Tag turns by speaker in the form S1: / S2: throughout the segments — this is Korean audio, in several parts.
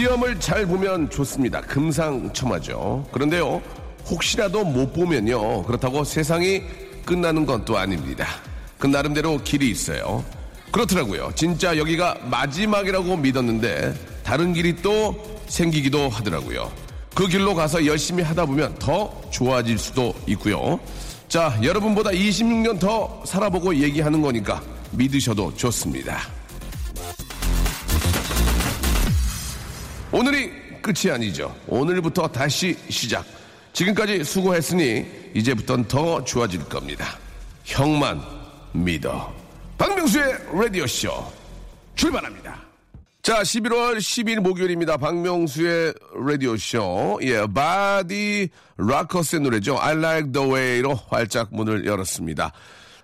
S1: 시험을 잘 보면 좋습니다. 금상첨화죠. 그런데요, 혹시라도 못 보면요. 그렇다고 세상이 끝나는 건 또 아닙니다. 그 나름대로 길이 있어요. 그렇더라고요. 진짜 여기가 마지막이라고 믿었는데 다른 길이 또 생기기도 하더라고요. 그 길로 가서 열심히 하다 보면 더 좋아질 수도 있고요. 자, 여러분보다 26년 더 살아보고 얘기하는 거니까 믿으셔도 좋습니다. 오늘이 끝이 아니죠. 오늘부터 다시 시작. 지금까지 수고했으니 이제부터는 더 좋아질 겁니다. 형만 믿어. 박명수의 라디오쇼 출발합니다. 자, 11월 10일 목요일입니다. 박명수의 라디오쇼. 예, Bodyrockers의 노래죠. I like the way로 활짝 문을 열었습니다.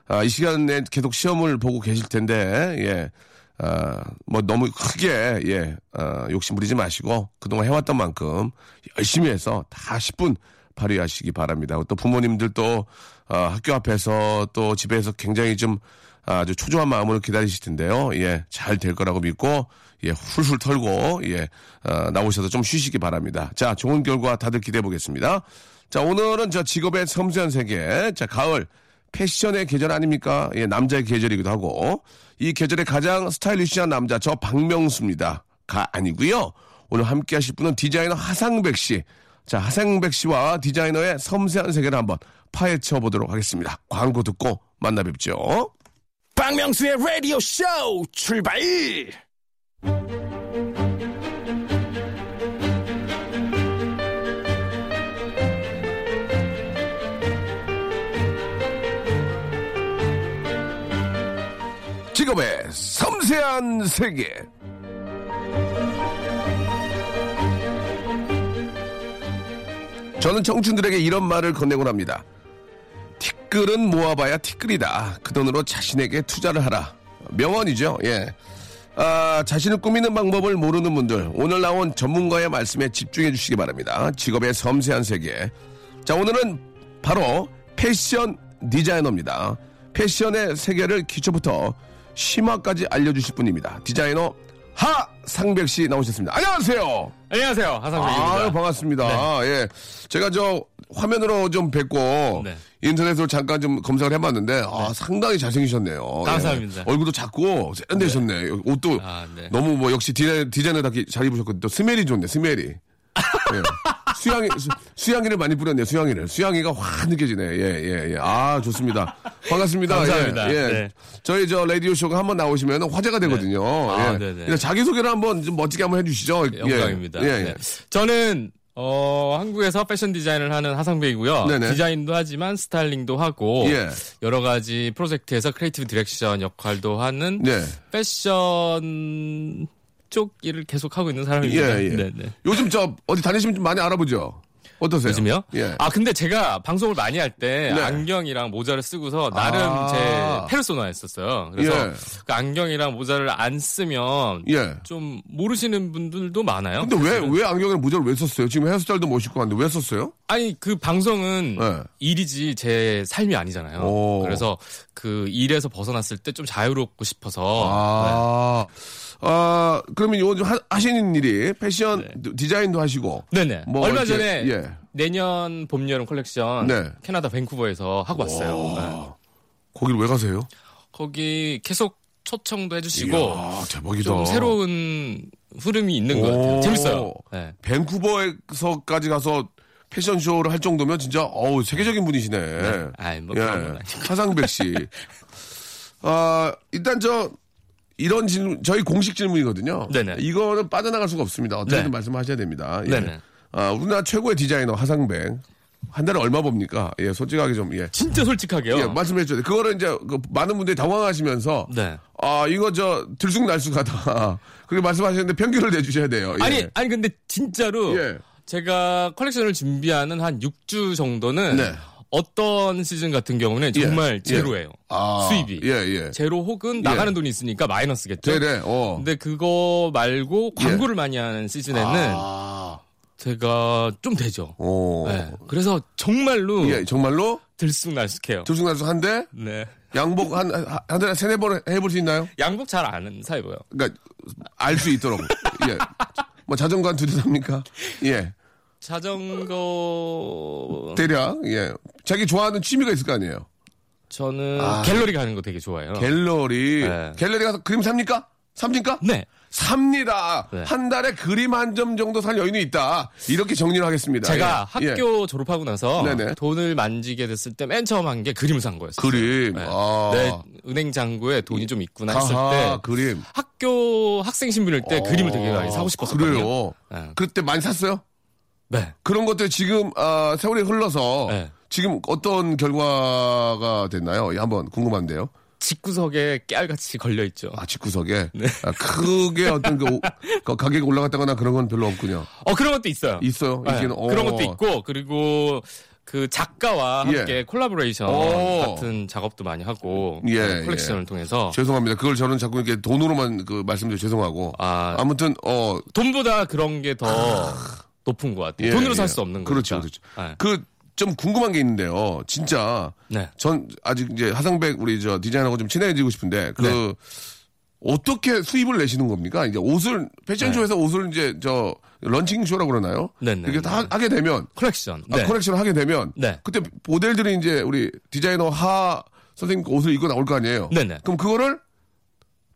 S1: 아, 이 시간에 계속 시험을 보고 계실 텐데, 예. 아, 뭐 너무 크게 예 아, 욕심 부리지 마시고 그동안 해왔던 만큼 열심히 해서 다 10분 발휘하시기 바랍니다. 또 부모님들도 아, 학교 앞에서 또 집에서 굉장히 좀 아주 초조한 마음으로 기다리실 텐데요. 예, 잘 될 거라고 믿고 예, 훌훌 털고 예 아, 나오셔서 좀 쉬시기 바랍니다. 자, 좋은 결과 다들 기대해 보겠습니다. 자, 오늘은 저 직업의 섬세한 세계, 자 가을 패션의 계절 아닙니까? 예, 남자의 계절이기도 하고 이 계절에 가장 스타일리시한 남자 저 박명수입니다. 가 아니고요. 오늘 함께 하실 분은 디자이너 하상백 씨. 자, 하상백 씨와 디자이너의 섬세한 세계를 한번 파헤쳐 보도록 하겠습니다. 광고 듣고 만나 뵙죠.
S2: 박명수의 라디오 쇼 출발!
S1: 직업의 섬세한 세계. 저는 청춘들에게 이런 말을 건네곤 합니다. 티끌은 모아봐야 티끌이다. 그 돈으로 자신에게 투자를 하라. 명언이죠. 예. 아, 자신을 꾸미는 방법을 모르는 분들, 오늘 나온 전문가의 말씀에 집중해 주시기 바랍니다. 직업의 섬세한 세계. 자, 오늘은 바로 패션 디자이너입니다. 패션의 세계를 기초부터 심화까지 알려주실 분입니다. 디자이너 하상백 씨 나오셨습니다. 안녕하세요.
S3: 안녕하세요. 하상백입니다.
S1: 아유, 반갑습니다. 예. 제가 저 화면으로 좀 뵙고
S3: 네.
S1: 인터넷으로 잠깐 좀 검색을 해봤는데 아, 상당히 잘생기셨네요.
S3: 감사합니다.
S1: 예. 얼굴도 작고 세련되셨네. 옷도
S3: 아, 네.
S1: 너무 뭐 역시 디자인, 디자이너답게 잘 입으셨거든요. 또 스멜이 좋네, 스멜이. 예. 수양이, 수, 수양이를 많이 뿌렸네요, 수양이를. 수양이가 확 느껴지네. 예, 예, 예. 아, 좋습니다. 반갑습니다.
S3: 감사합니다.
S1: 예, 예.
S3: 네.
S1: 저희 저 라디오 쇼가 한번 나오시면 화제가 되거든요.
S3: 아,
S1: 예.
S3: 네네.
S1: 일단 자기 소개를 한번 좀 멋지게 한번 해주시죠. 예.
S3: 영광입니다.
S1: 예, 예.
S3: 네. 저는 어, 한국에서 패션 디자인을 하는 하상백이고요.
S1: 네네.
S3: 디자인도 하지만 스타일링도 하고
S1: 예.
S3: 여러 가지 프로젝트에서 creative direction 역할도 하는
S1: 네.
S3: 패션 쪽 일을 계속 하고 있는 사람입니다.
S1: 예, 예.
S3: 네 네.
S1: 요즘 저 어디 다니시면 좀 많이 알아보죠. 어떠세요?
S3: 요즘요?
S1: 예.
S3: 아 근데 제가 방송을 많이 할때
S1: 네.
S3: 안경이랑 모자를 쓰고서 나름
S1: 아.
S3: 제 페르소나였었어요. 그래서
S1: 예.
S3: 그 안경이랑 모자를 안 쓰면
S1: 예.
S3: 좀 모르시는 분들도 많아요.
S1: 근데 왜, 왜 안경에 모자를 왜 썼어요? 지금 헤어스타일도 멋있고 한데 왜 썼어요?
S3: 아니 그 방송은
S1: 네.
S3: 일이지 제 삶이 아니잖아요.
S1: 오.
S3: 그래서 그 일에서 벗어났을 때 좀 자유롭고 싶어서
S1: 아, 아, 그러면 요즘 하, 하시는 일이 패션 디자인도 하시고.
S3: 네. 네네.
S1: 뭐
S3: 얼마
S1: 이렇게,
S3: 전에
S1: 예.
S3: 내년 봄 여름 컬렉션
S1: 네.
S3: 캐나다 밴쿠버에서 하고 왔어요. 네.
S1: 거기를 왜 가세요?
S3: 거기 계속 초청도 해주시고
S1: 이야, 대박이다.
S3: 좀 새로운 흐름이 있는 것 같아요.
S1: 오.
S3: 재밌어요. 네.
S1: 밴쿠버에서까지 가서 패션 쇼를 할 정도면 진짜, 어우, 세계적인 분이시네.
S3: 아이, 뭐 그런 건 아니고.
S1: 하상백 씨. 아, 일단 저, 이런 질문, 저희 공식 질문이거든요.
S3: 네네.
S1: 이거는 빠져나갈 수가 없습니다. 어떻게든
S3: 네.
S1: 말씀하셔야 됩니다. 예.
S3: 네네.
S1: 아, 우리나라 최고의 디자이너 하상백. 한 달에 얼마 봅니까? 예, 솔직하게 좀, 예.
S3: 진짜 솔직하게요.
S1: 예, 말씀해 주세요. 그거를 이제 그 많은 분들이 당황하시면서
S3: 네.
S1: 아, 이거 저 들쑥날쑥하다. 그렇게 말씀하셨는데 평균을 내주셔야 돼요. 예.
S3: 아니, 아니, 근데 진짜로
S1: 예.
S3: 제가 컬렉션을 준비하는 한 6주 정도는
S1: 네.
S3: 어떤 시즌 같은 경우는
S1: 예.
S3: 정말
S1: 예.
S3: 제로예요.
S1: 아,
S3: 수입이.
S1: 예, 예.
S3: 제로 혹은 나가는 돈이 있으니까 마이너스겠죠.
S1: 네네, 어.
S3: 근데 그거 말고 광고를 많이 하는 시즌에는
S1: 아,
S3: 제가 좀 되죠.
S1: 오.
S3: 네. 그래서 정말로
S1: 예, 정말로
S3: 들쑥날쑥해요.
S1: 들쑥날쑥한데
S3: 네.
S1: 양복 한, 한, 한 달에 세네 번 해볼 수 있나요?
S3: 양복 잘 아는 사이고요.
S1: 그러니까 알 수 있도록. 예. 뭐 자전거 한 두대 삽니까? 예.
S3: 자전거
S1: 대략, 예. 자기 좋아하는 취미가 있을 거 아니에요?
S3: 저는
S1: 아.
S3: 갤러리 가는 거 되게 좋아해요.
S1: 갤러리.
S3: 네.
S1: 갤러리 가서 그림 삽니까? 삽니까?
S3: 네.
S1: 삽니다.
S3: 네.
S1: 한 달에 그림 한 점 정도 살 여유는 있다. 이렇게 정리를 하겠습니다.
S3: 제가
S1: 예. 예.
S3: 학교 졸업하고 나서
S1: 네네.
S3: 돈을 만지게 됐을 때 맨 처음 한 게 그림을 산 거였어요.
S1: 그림.
S3: 네.
S1: 아.
S3: 내 은행 잔고에 돈이 좀 있구나 했을
S1: 아하,
S3: 때
S1: 그림.
S3: 학교 학생 신분일 때 그림을 되게 많이 사고 싶었거든요.
S1: 그래요.
S3: 네.
S1: 그때 많이 샀어요?
S3: 네.
S1: 그런 것들 지금 아, 세월이 흘러서
S3: 네.
S1: 지금 어떤 결과가 됐나요? 예, 한번 궁금한데요.
S3: 집구석에 깨알같이 걸려 있죠.
S1: 아, 집구석에.
S3: 네.
S1: 아, 크게 어떤 그, 오- 그 가격이 올라갔다거나 그런 건 별로 없군요.
S3: 어 그런 것도 있어요.
S1: 있어요.
S3: 네,
S1: 있기는. 어.
S3: 그런 것도 있고 그리고 그 작가와
S1: 예.
S3: 함께 콜라보레이션
S1: 오.
S3: 같은 작업도 많이 하고
S1: 예,
S3: 어, 컬렉션을 통해서
S1: 죄송합니다. 그걸 저는 자꾸 이렇게 돈으로만 그 말씀드려 죄송하고.
S3: 아.
S1: 아무튼, 어,
S3: 돈보다 그런 게 더 높은 것 같아요.
S1: 예,
S3: 돈으로
S1: 예.
S3: 살수 없는
S1: 그렇죠,
S3: 거니까.
S1: 그렇죠.
S3: 네.
S1: 그, 좀 궁금한 게 있는데요. 진짜.
S3: 네.
S1: 전 아직 이제 하상백 우리 저 디자이너하고 좀 친해지고 싶은데 그
S3: 네.
S1: 어떻게 수입을 내시는 겁니까? 이제 옷을 패션쇼에서 옷을 이제 저 launching show라고 그러나요?
S3: 네. 네네.
S1: 이게 다 하게 되면
S3: 컬렉션.
S1: 아,
S3: 네.
S1: 컬렉션을 하게 되면
S3: 네.
S1: 그때 모델들이 이제 우리 디자이너 하 선생님 옷을 입고 나올 거 아니에요?
S3: 네네.
S1: 그럼 그거를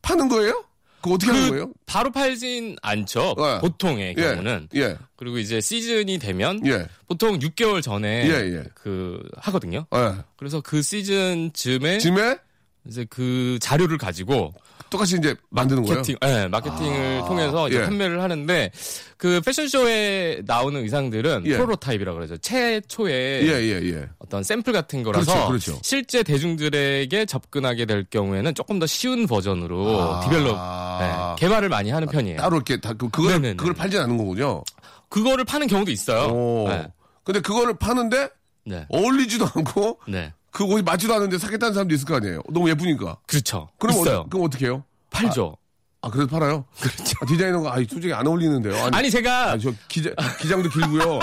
S1: 파는 거예요? 그거 어떻게 하는
S3: 그
S1: 거예요?
S3: 바로 팔진 않죠.
S1: 네.
S3: 보통의
S1: 예,
S3: 경우는.
S1: 예,
S3: 그리고 이제 시즌이 되면
S1: 예,
S3: 보통 6개월 전에
S1: 예, 예.
S3: 그 하거든요.
S1: 예.
S3: 그래서 그 시즌쯤에
S1: 짐에
S3: 이제 그 자료를 가지고
S1: 똑같이 이제 만드는 거예요?
S3: 마케팅, 예, 마케팅을 통해서 이제
S1: 예.
S3: 판매를 하는데 그 패션쇼에 나오는 의상들은
S1: 예.
S3: 프로토타입이라고 그러죠. 최초의
S1: 예, 예, 예.
S3: 어떤 샘플 같은 거라서
S1: 그렇죠, 그렇죠.
S3: 실제 대중들에게 접근하게 될 경우에는 조금 더 쉬운 버전으로
S1: 아.
S3: develop 네, 개발을 많이 하는 편이에요.
S1: 따로 이렇게 다, 그, 그걸,
S3: 네네네.
S1: 그걸 팔진 않는 거군요.
S3: 그거를 파는 경우도 있어요.
S1: 오.
S3: 네.
S1: 근데 그거를 파는데
S3: 네.
S1: 어울리지도 않고
S3: 네.
S1: 그 옷이 맞지도 않은데 사겠다는 사람도 있을 거 아니에요. 너무 예쁘니까.
S3: 그렇죠.
S1: 그럼
S3: 있어요.
S1: 어, 그럼 어떻게 해요?
S3: 팔죠.
S1: 아, 그래서 팔아요? 그렇죠. 아, 디자이너가, 아, 솔직히 안 어울리는데요. 아니,
S3: 아니, 제가
S1: 아니, 저 기자, 기장도 길고요.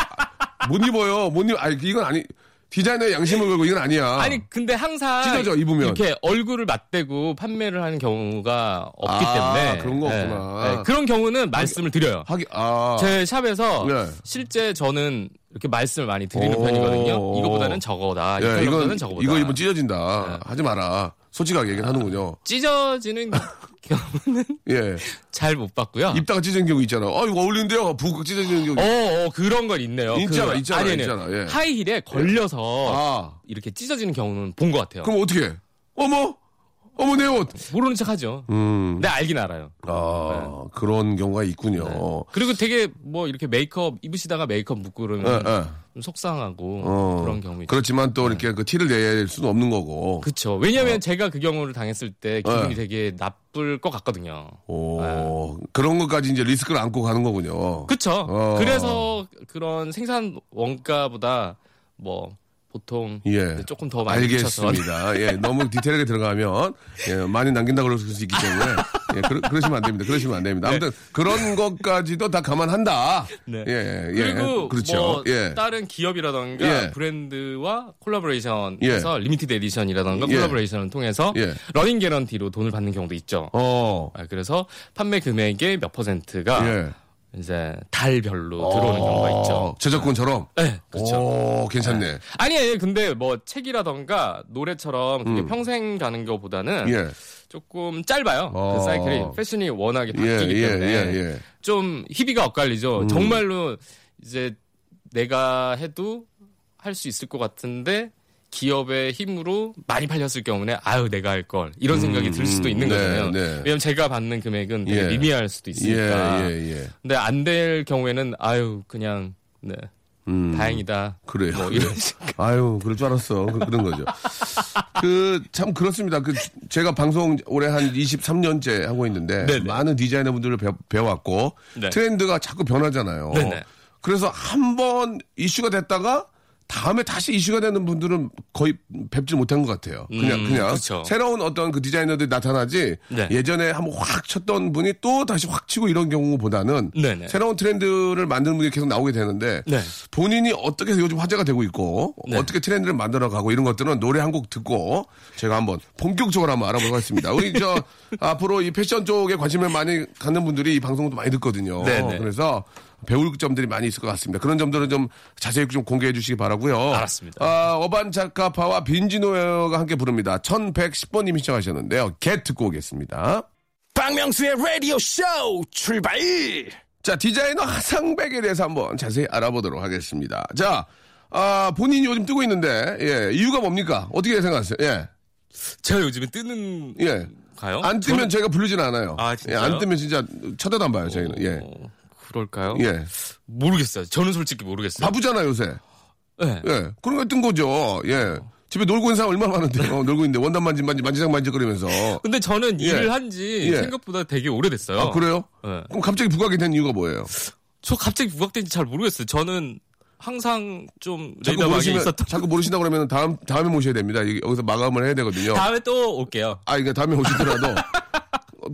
S1: 아, 못 입어요. 못 입, 아니, 이건 아니, 디자이너의 양심을 걸고 이건 아니야.
S3: 아니 근데 항상
S1: 찢어져, 입으면.
S3: 이렇게 얼굴을 맞대고 판매를 하는 경우가 없기
S1: 아,
S3: 때문에
S1: 그런 거
S3: 네,
S1: 없구나.
S3: 네, 그런 경우는 말씀을 드려요.
S1: 하기, 아.
S3: 제 샵에서
S1: 네.
S3: 실제 저는 이렇게 말씀을 많이 드리는
S1: 오.
S3: 편이거든요. 이거보다는 저거다.
S1: 예,
S3: 이거보다는
S1: 이건,
S3: 저거다.
S1: 이거 입으면 찢어진다. 하지 마라. 솔직하게 얘기를 하는군요.
S3: 찢어지는 경우는
S1: 예.
S3: 잘 못 봤고요.
S1: 입다가 찢어진 경우 있잖아. 아, 이거 어울리는데요? 북 찢어지는 경우.
S3: 어, 어, 그런 건 있네요.
S1: 있잖아,
S3: 그,
S1: 있잖아,
S3: 아니, 아니,
S1: 있잖아, 예.
S3: 하이힐에 걸려서
S1: 아.
S3: 이렇게 찢어지는 경우는 본 것 같아요.
S1: 그럼 어떻게 해? 어머! 어머, 내 옷!
S3: 모르는 척 하죠.
S1: 음.
S3: 근데 알긴 알아요.
S1: 아, 그런 경우가 있군요.
S3: 그리고 되게 뭐 이렇게 메이크업 입으시다가 메이크업 묻고 그러면
S1: 예, 예.
S3: 좀 속상하고
S1: 어.
S3: 그런 경우 있죠.
S1: 그렇지만 또 이렇게 그 티를 낼 수는 없는 거고.
S3: 그쵸. 왜냐면 제가 그 경우를 당했을 때 기분이
S1: 네.
S3: 되게 나쁠 것 같거든요.
S1: 오, 그런 것까지 이제 리스크를 안고 가는 거군요.
S3: 그쵸.
S1: 어.
S3: 그래서 그런 생산 원가보다 뭐 보통
S1: 예.
S3: 조금 더 많이
S1: 알겠습니다. 예, 너무 디테일하게 들어가면 예, 많이 남긴다고 그럴 수 있기 때문에 예, 그러, 그러시면 안 됩니다. 그러시면 안 됩니다. 아무튼 그런 것까지도 다 감안한다.
S3: 네.
S1: 예, 예,
S3: 그리고
S1: 그렇죠.
S3: 뭐
S1: 예.
S3: 다른 기업이라던가
S1: 예.
S3: 브랜드와 collaboration해서 limited edition이라던가
S1: 예.
S3: collaboration을 통해서
S1: 예.
S3: 러닝 개런티로 돈을 받는 경우도 있죠.
S1: 어.
S3: 아, 그래서 판매 금액의 몇 퍼센트가
S1: 예.
S3: 이제 달별로 들어오는 경우가 있죠.
S1: 저작권처럼.
S3: 네, 그렇죠.
S1: 오, 괜찮네.
S3: 아니, 아니, 근데 뭐 책이라던가 노래처럼 그게 평생 가는 것보다는
S1: 음. 예.
S3: 조금 짧아요.
S1: 어.
S3: 그 사이클이 패션이 워낙에
S1: 예,
S3: 바뀌기
S1: 예,
S3: 때문에
S1: 예, 예.
S3: 좀 희비가 엇갈리죠. 정말로 이제 내가 해도 할 수 있을 것 같은데 기업의 힘으로 많이 팔렸을 경우는 아유 내가 할 걸 이런 생각이 들 수도 있는
S1: 네,
S3: 거잖아요.
S1: 네.
S3: 왜냐면 제가 받는 금액은 되게
S1: 예.
S3: 미미할 수도
S1: 예,
S3: 있으니까.
S1: 예, 예.
S3: 근데 안 될 경우에는 아유 그냥 네 다행이다.
S1: 그래요.
S3: 뭐 이런 식.
S1: 아유, 그럴 줄 알았어. 그, 런 거죠. 그, 참 그렇습니다. 그, 제가 방송 올해 한 23년째 하고 있는데,
S3: 네네.
S1: 많은 디자이너 분들을 배, 배워왔고,
S3: 네.
S1: 트렌드가 자꾸 변하잖아요.
S3: 네네.
S1: 그래서 한 번 이슈가 됐다가, 다음에 다시 이슈가 되는 분들은 거의 뵙질 못한 것 같아요. 그냥,
S3: 음,
S1: 그냥.
S3: 그쵸.
S1: 새로운 어떤 그 디자이너들이 나타나지,
S3: 네.
S1: 예전에 한번 확 쳤던 분이 또 다시 확 치고 이런 경우보다는,
S3: 네네.
S1: 새로운 트렌드를 만드는 분이 계속 나오게 되는데,
S3: 네.
S1: 본인이 어떻게 해서 요즘 화제가 되고 있고
S3: 네.
S1: 어떻게 트렌드를 만들어 가고 이런 것들은 노래 한 곡 듣고 제가 한번 본격적으로 한번 알아보도록 하겠습니다. 우리 저 앞으로 이 패션 쪽에 관심을 많이 갖는 분들이 이 방송도 많이 듣거든요.
S3: 네, 네.
S1: 그래서 배울 점들이 많이 있을 것 같습니다. 그런 점들은 좀 자세히 좀 공개해 주시기 바라고요.
S3: 알았습니다.
S1: 아, 어반 작가파와 빈지노가 함께 부릅니다. 1110번님이 시청하셨는데요. 겟 듣고 오겠습니다.
S2: 박명수의 라디오 쇼 출발!
S1: 자, 디자이너 하상백에 대해서 한번 자세히 알아보도록 하겠습니다. 자, 아, 본인이 요즘 뜨고 있는데, 예, 이유가 뭡니까? 어떻게 생각하세요? 예,
S3: 제가 요즘에 뜨는
S1: 예.
S3: 가요?
S1: 안 뜨면
S3: 저는-
S1: 제가 부르진 않아요.
S3: 아,
S1: 예,
S3: 진짜요?
S1: 안 뜨면 진짜 쳐다도 안 봐요, 저희는. 예.
S3: 어, 그럴까요?
S1: 예.
S3: 모르겠어요. 저는 솔직히 모르겠어요.
S1: 바쁘잖아, 요새.
S3: 네.
S1: 예. 그런 거 뜬 거죠. 예. 집에 놀고 있는 사람 얼마나 많은데요. 놀고 있는데 원단 만지, 만지, 만지작 만지거리면서.
S3: 근데 저는
S1: 예.
S3: 일을 한지
S1: 예.
S3: 생각보다 되게 오래됐어요.
S1: 아, 그래요?
S3: 네.
S1: 그럼 갑자기 부각이 된 이유가 뭐예요?
S3: 저 갑자기 부각된지 잘 모르겠어요. 저는 항상 좀
S1: 자꾸 모르시면,
S3: 있었던.
S1: 자꾸 모르신다 그러면 다음, 다음에 모셔야 됩니다. 여기서 마감을 해야 되거든요.
S3: 다음에 또 올게요.
S1: 아, 이게 다음에 오시더라도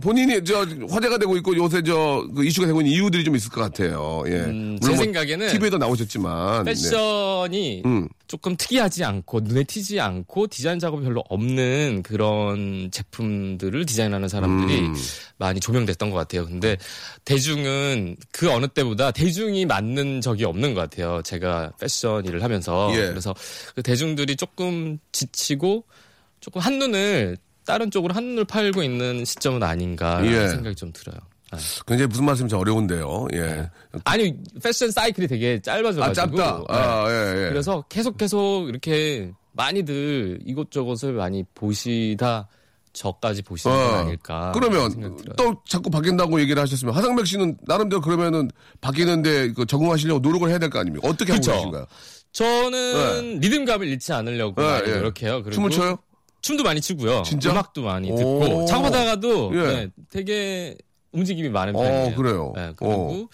S1: 본인이 저 화제가 되고 있고 요새 저 그 이슈가 되고 있는 이유들이 좀 있을 것 같아요. 예.
S3: 음, 제 생각에는
S1: TV에도 나오셨지만 네.
S3: 패션이
S1: 음.
S3: 조금 특이하지 않고 눈에 튀지 않고 디자인 작업이 별로 없는 그런 제품들을 디자인하는 사람들이
S1: 음.
S3: 많이 조명됐던 것 같아요. 근데 대중은 그 어느 때보다 대중이 맞는 적이 없는 것 같아요. 제가 패션 일을 하면서
S1: 예.
S3: 그래서 그 대중들이 조금 지치고 조금 한눈을 다른 쪽으로 한눈을 팔고 있는 시점은 아닌가
S1: 예.
S3: 생각이 좀 들어요. 아.
S1: 굉장히 무슨 말씀인지 어려운데요. 예.
S3: 아니 패션 사이클이 되게 짧아져가지고
S1: 아 짧다.
S3: 네.
S1: 아 예, 예.
S3: 그래서 계속 계속 이렇게 많이들 이것저것을 많이 보시다 저까지 보시는 건 아닐까 생각이
S1: 그러면. 또 자꾸 바뀐다고 얘기를 하셨으면 하상백 씨는 나름대로 그러면은 바뀌는데 그 적응하시려고 노력을 해야 될 거 아닙니까? 어떻게 하고. 계신가요?
S3: 저는 리듬감을 잃지 않으려고
S1: 네, 예.
S3: 노력해요.
S1: 춤을 춰요?
S3: 춤도 많이 추고요.
S1: 진짜?
S3: 음악도 많이
S1: 오.
S3: 듣고 작업하다가도
S1: 예.
S3: 네, 되게 움직임이 많은
S1: 어,
S3: 편이에요.
S1: 그래요?
S3: 네, 그리고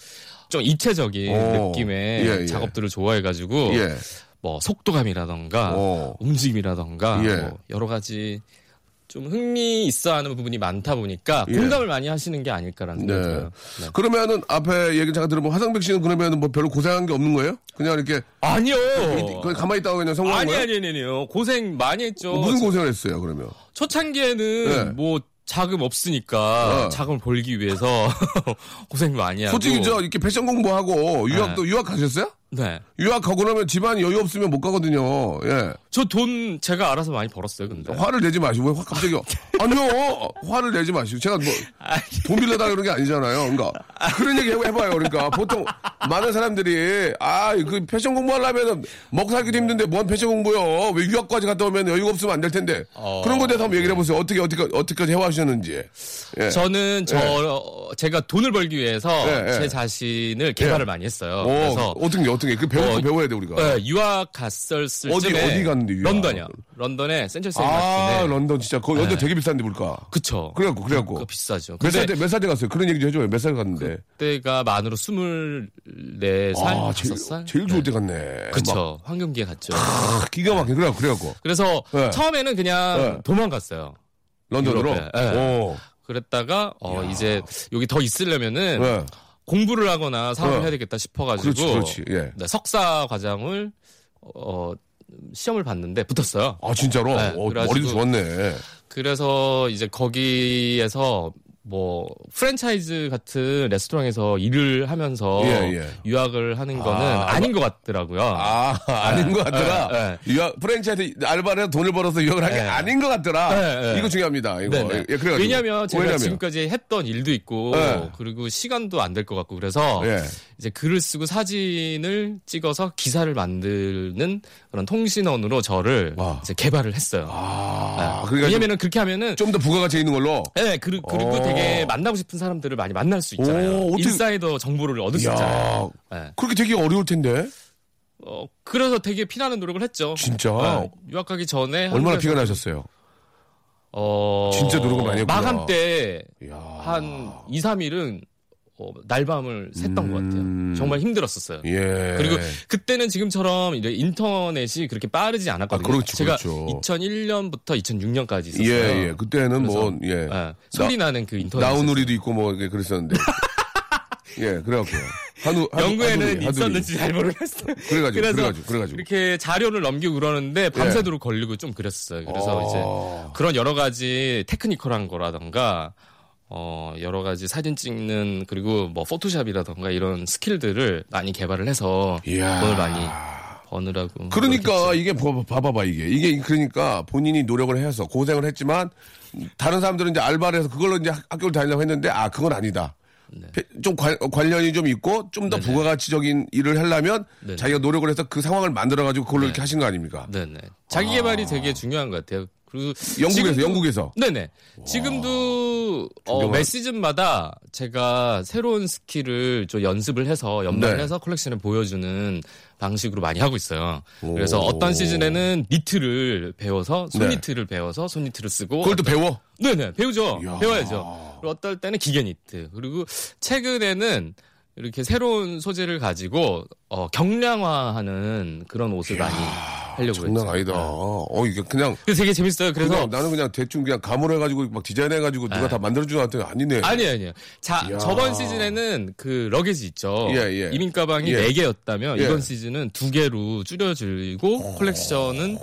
S3: 좀 입체적인
S1: 어.
S3: 느낌의
S1: 예, 예.
S3: 작업들을 좋아해가지고
S1: 예.
S3: 뭐 속도감이라던가
S1: 어.
S3: 움직임이라던가
S1: 예.
S3: 뭐 여러 가지 좀 흥미 있어 하는 부분이 많다 보니까
S1: 예.
S3: 공감을 많이 하시는 게 아닐까라는 생각이
S1: 네.
S3: 들어요. 네.
S1: 그러면은 앞에 얘기 잠깐 들어보면 하상백 씨는 그러면은 뭐 별로 고생한 게 없는 거예요? 그냥 이렇게
S3: 아니요.
S1: 그냥 가만히 있다가 그냥 성공한
S3: 아니
S1: 거예요?
S3: 아니 아니 아니요. 고생 많이 했죠.
S1: 뭐 무슨 고생을 했어요, 그러면?
S3: 초창기에는
S1: 네.
S3: 뭐 자금 없으니까
S1: 어.
S3: 자금을 벌기 위해서 고생 많이 하고
S1: 솔직히 저 이렇게 패션 공부하고 유학도 유학 가셨어요?
S3: 네.
S1: 유학 가고 나면 집안이 여유 없으면 못 가거든요. 예.
S3: 저 돈 제가 알아서 많이 벌었어요, 근데.
S1: 화를 내지 마시고 왜 화- 갑자기 아니요 화를 내지 마시고 제가 뭐 돈 빌려다 그런 게 아니잖아요. 그러니까 그런 얘기 해봐요. 그러니까 보통 많은 사람들이 아 그 패션 공부하려면 먹고 살기도 힘든데 뭔 패션 공부요? 왜 유학까지 갔다 오면 여유가 없으면 안 될 텐데
S3: 어.
S1: 그런 거에 대해서 한번 얘기를 해보세요. 어떻게 어떻게 어떻게까지 해와주셨는지. 예.
S3: 저는 저 어, 제가 돈을 벌기 위해서
S1: 예, 예.
S3: 제 자신을 개발을 많이 했어요.
S1: 어,
S3: 그래서
S1: 어떻게 어떻게 그 배워
S3: 어,
S1: 배워야 돼 우리가.
S3: 네, 유학 갔었을
S1: 어디-
S3: 쯤에
S1: 어디 갔는데, 유학?
S3: 런던이요. 런던에 센트럴 세인
S1: 아 런던 진짜 거기 런던 되게 비싼데 물가.
S3: 그쵸.
S1: 그래갖고 그래갖고
S3: 그거 비싸죠.
S1: 몇 살 때 몇 살 때 갔어요? 그런 얘기 좀 해줘요. 몇 살 갔는데.
S3: 그때가 만으로 24살,
S1: 아,
S3: 5살?
S1: 제일, 제일 좋을 때 갔네. 막,
S3: 그쵸. 황금기에 갔죠.
S1: 아, 기가 막혀. 그래, 그래갖고.
S3: 그래서
S1: 네.
S3: 처음에는 그냥
S1: 네.
S3: 도망갔어요.
S1: 런던으로.
S3: 네.
S1: 오.
S3: 그랬다가 어 이제 여기 더 있으려면은
S1: 네.
S3: 공부를 하거나 사업을
S1: 네.
S3: 해야 되겠다 싶어가지고
S1: 그렇지, 그렇지. 예.
S3: 네, 석사 과정을 어 시험을 봤는데 붙었어요.
S1: 아, 진짜로?
S3: 네,
S1: 어, 머리도 좋았네.
S3: 그래서 이제 거기에서 뭐 프랜차이즈 같은 레스토랑에서 일을 하면서
S1: 예, 예.
S3: 유학을 하는 거는
S1: 아,
S3: 아, 닌것 같더라고요.
S1: 아, 아닌 것 같더라.
S3: 네,
S1: 유학, 프랜차이즈 알바를 해서 돈을 벌어서 유학을 한게
S3: 네.
S1: 아닌 것 같더라.
S3: 네, 네.
S1: 이거 중요합니다. 이거. 예, 그래가지고.
S3: 왜냐하면 제가
S1: 왜냐면?
S3: 지금까지 했던 일도 있고
S1: 네.
S3: 그리고 시간도 안 될 것 같고 그래서
S1: 예.
S3: 이제 글을 쓰고 사진을 찍어서 기사를 만드는 그런 통신원으로 저를
S1: 와.
S3: 이제 개발을 했어요.
S1: 아,
S3: 네.
S1: 그러니까
S3: 왜냐면은 그렇게 하면은
S1: 좀 더 부가가치 있는 걸로.
S3: 네, 그리고, 그리고
S1: 어.
S3: 되게 만나고 싶은 사람들을 많이 만날 수 있잖아요.
S1: 오,
S3: 인사이더 정보를 얻을 수 있잖아요.
S1: 야
S3: 네.
S1: 그렇게 되게 어려울 텐데.
S3: 어, 그래서 되게 피나는 노력을 했죠.
S1: 진짜?
S3: 네, 유학 가기 전에
S1: 얼마나 피가 나셨어요?
S3: 어,
S1: 진짜 노력을 많이 했구나.
S3: 마감 때. 한 2, 3일은 어, 날밤을 샜던 것
S1: 음.
S3: 같아요. 정말 힘들었었어요.
S1: 예.
S3: 그리고 그때는 지금처럼 인터넷이 그렇게 빠르지 않았거든요.
S1: 아, 그렇죠,
S3: 제가
S1: 그렇죠.
S3: 2001년부터 2006년까지 있었어요.
S1: 예, 예. 그때는 뭐, 예.
S3: 예, 소리 나는 그 인터넷.
S1: 나우누리도 있고 뭐, 그랬었는데. 예, 그래갖고요. 한우, 한우-
S3: 연구에는
S1: 한우리.
S3: 있었는지 잘 모르겠어요.
S1: 그래가지고,
S3: 그래서
S1: 그래가지고, 그래가지고.
S3: 이렇게 자료를 넘기고 그러는데 밤새도록 걸리고 좀 그랬어요. 그래서
S1: 어.
S3: 이제 그런 여러 가지 테크니컬한 거라던가 어 여러 가지 사진 찍는 그리고 뭐 포토샵이라던가 이런 스킬들을 많이 개발을 해서
S1: 이야.
S3: 돈을 많이 버느라고.
S1: 그러니까
S3: 노력했죠.
S1: 이게 봐- 봐봐봐 이게 이게 그러니까 본인이 노력을 해서 고생을 했지만 다른 사람들은 이제 알바를 해서 그걸로 이제 학- 학교를 다니려고 했는데 아 그건 아니다. 페- 좀 관, 관련이 좀 있고 좀더
S3: 네. 네네.
S1: 부가가치적인 일을 하려면
S3: 네네.
S1: 자기가 노력을 해서 그 상황을 만들어 가지고 그걸로 이렇게 하신 거 아닙니까?
S3: 네네. 자기 개발이 되게 중요한 것 같아요. 그리고
S1: 영국에서
S3: 지금도-
S1: 영국에서
S3: 네네. 지금도 어, 매 시즌마다 제가 새로운 skill을 좀 연습을 해서 연마를
S1: 네.
S3: 해서 콜렉션을 보여주는 방식으로 많이 하고 있어요.
S1: 오.
S3: 그래서 어떤 시즌에는 니트를 배워서
S1: 네.
S3: 손니트를 배워서 손니트를 쓰고
S1: 그걸 또 배워.
S3: 네네 배우죠.
S1: 이야.
S3: 배워야죠. 그리고 어떨 때는 기계 니트 그리고 최근에는 이렇게 새로운 소재를 가지고 어, 경량화하는 그런 옷을 많이 하려고
S1: 장난
S3: 했죠.
S1: 아니다.
S3: 네.
S1: 어 이게 그냥
S3: 되게 재밌어요. 그래서
S1: 그냥 나는 그냥 대충 그냥 감으로 해가지고 막 디자인해가지고 누가
S3: 네.
S1: 다것 같아 아니네.
S3: 아니에요, 아니에요. 자,
S1: 이야.
S3: 저번 시즌에는 그 러게지 있죠.
S1: 예, 예.
S3: 이민 가방이
S1: 예.
S3: 4 개였다면
S1: 예.
S3: 이번 시즌은 2 개로 줄여들고 콜렉션은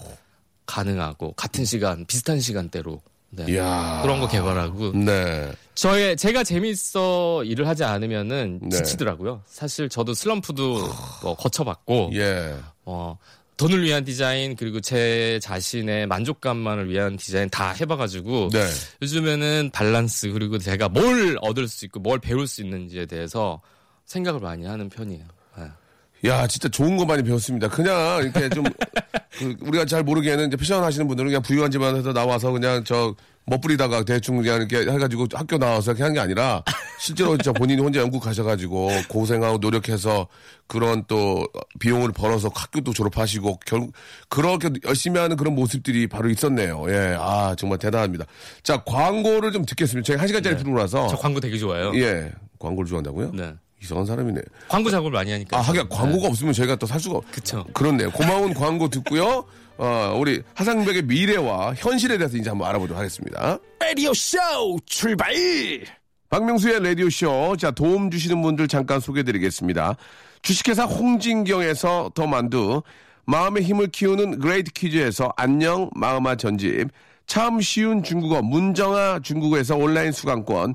S3: 가능하고 같은 시간, 비슷한 시간대로 네.
S1: 이야.
S3: 그런 거 개발하고
S1: 네.
S3: 저의 제가 재밌어 일을 하지 않으면은
S1: 네.
S3: 지치더라고요. 사실 저도 슬럼프도 뭐 거쳐봤고
S1: 예.
S3: 어, 돈을 위한 디자인 그리고 제 자신의 만족감만을 위한 디자인 다 해봐가지고
S1: 네.
S3: 요즘에는 밸런스 그리고 제가 뭘 얻을 수 있고 뭘 배울 수 있는지에 대해서 생각을 많이 하는 편이에요. 네.
S1: 야, 진짜 좋은 거 많이 배웠습니다. 그냥 이렇게 좀 그, 우리가 잘 모르기에는 이제 패션 하시는 분들은 그냥 부유한 집안에서 나와서 그냥 저 멋부리다가 대충 그냥 이렇게 해가지고 학교 나와서 이렇게 한 게 아니라 실제로 진짜 본인이 혼자 영국 가셔가지고 고생하고 노력해서 그런 또 비용을 벌어서 학교도 졸업하시고 결 그렇게 열심히 하는 그런 모습들이 바로 있었네요. 예, 아 정말 대단합니다. 자 광고를 좀 듣겠습니다. 제가 한 시간짜리 프로라서
S3: 저 광고 되게 좋아해요.
S1: 예 광고를 좋아한다고요?
S3: 네.
S1: 이상한 사람이네.
S3: 광고 작업을 많이 하니까.
S1: 아, 하긴 광고가 없으면 저희가 또 살 수가.
S3: 그쵸.
S1: 그렇네요. 고마운 광고 듣고요. 어, 우리 하상백의 미래와 현실에 대해서 이제 한번 알아보도록 하겠습니다.
S2: 라디오 쇼 출발!
S1: 박명수의 라디오 쇼. 자, 도움 주시는 분들 잠깐 소개해 드리겠습니다. 주식회사 홍진경에서 더 만두, 마음의 힘을 키우는 그레이트 퀴즈에서 안녕 마음아 전집, 참 쉬운 중국어 문정아 중국어에서 온라인 수강권,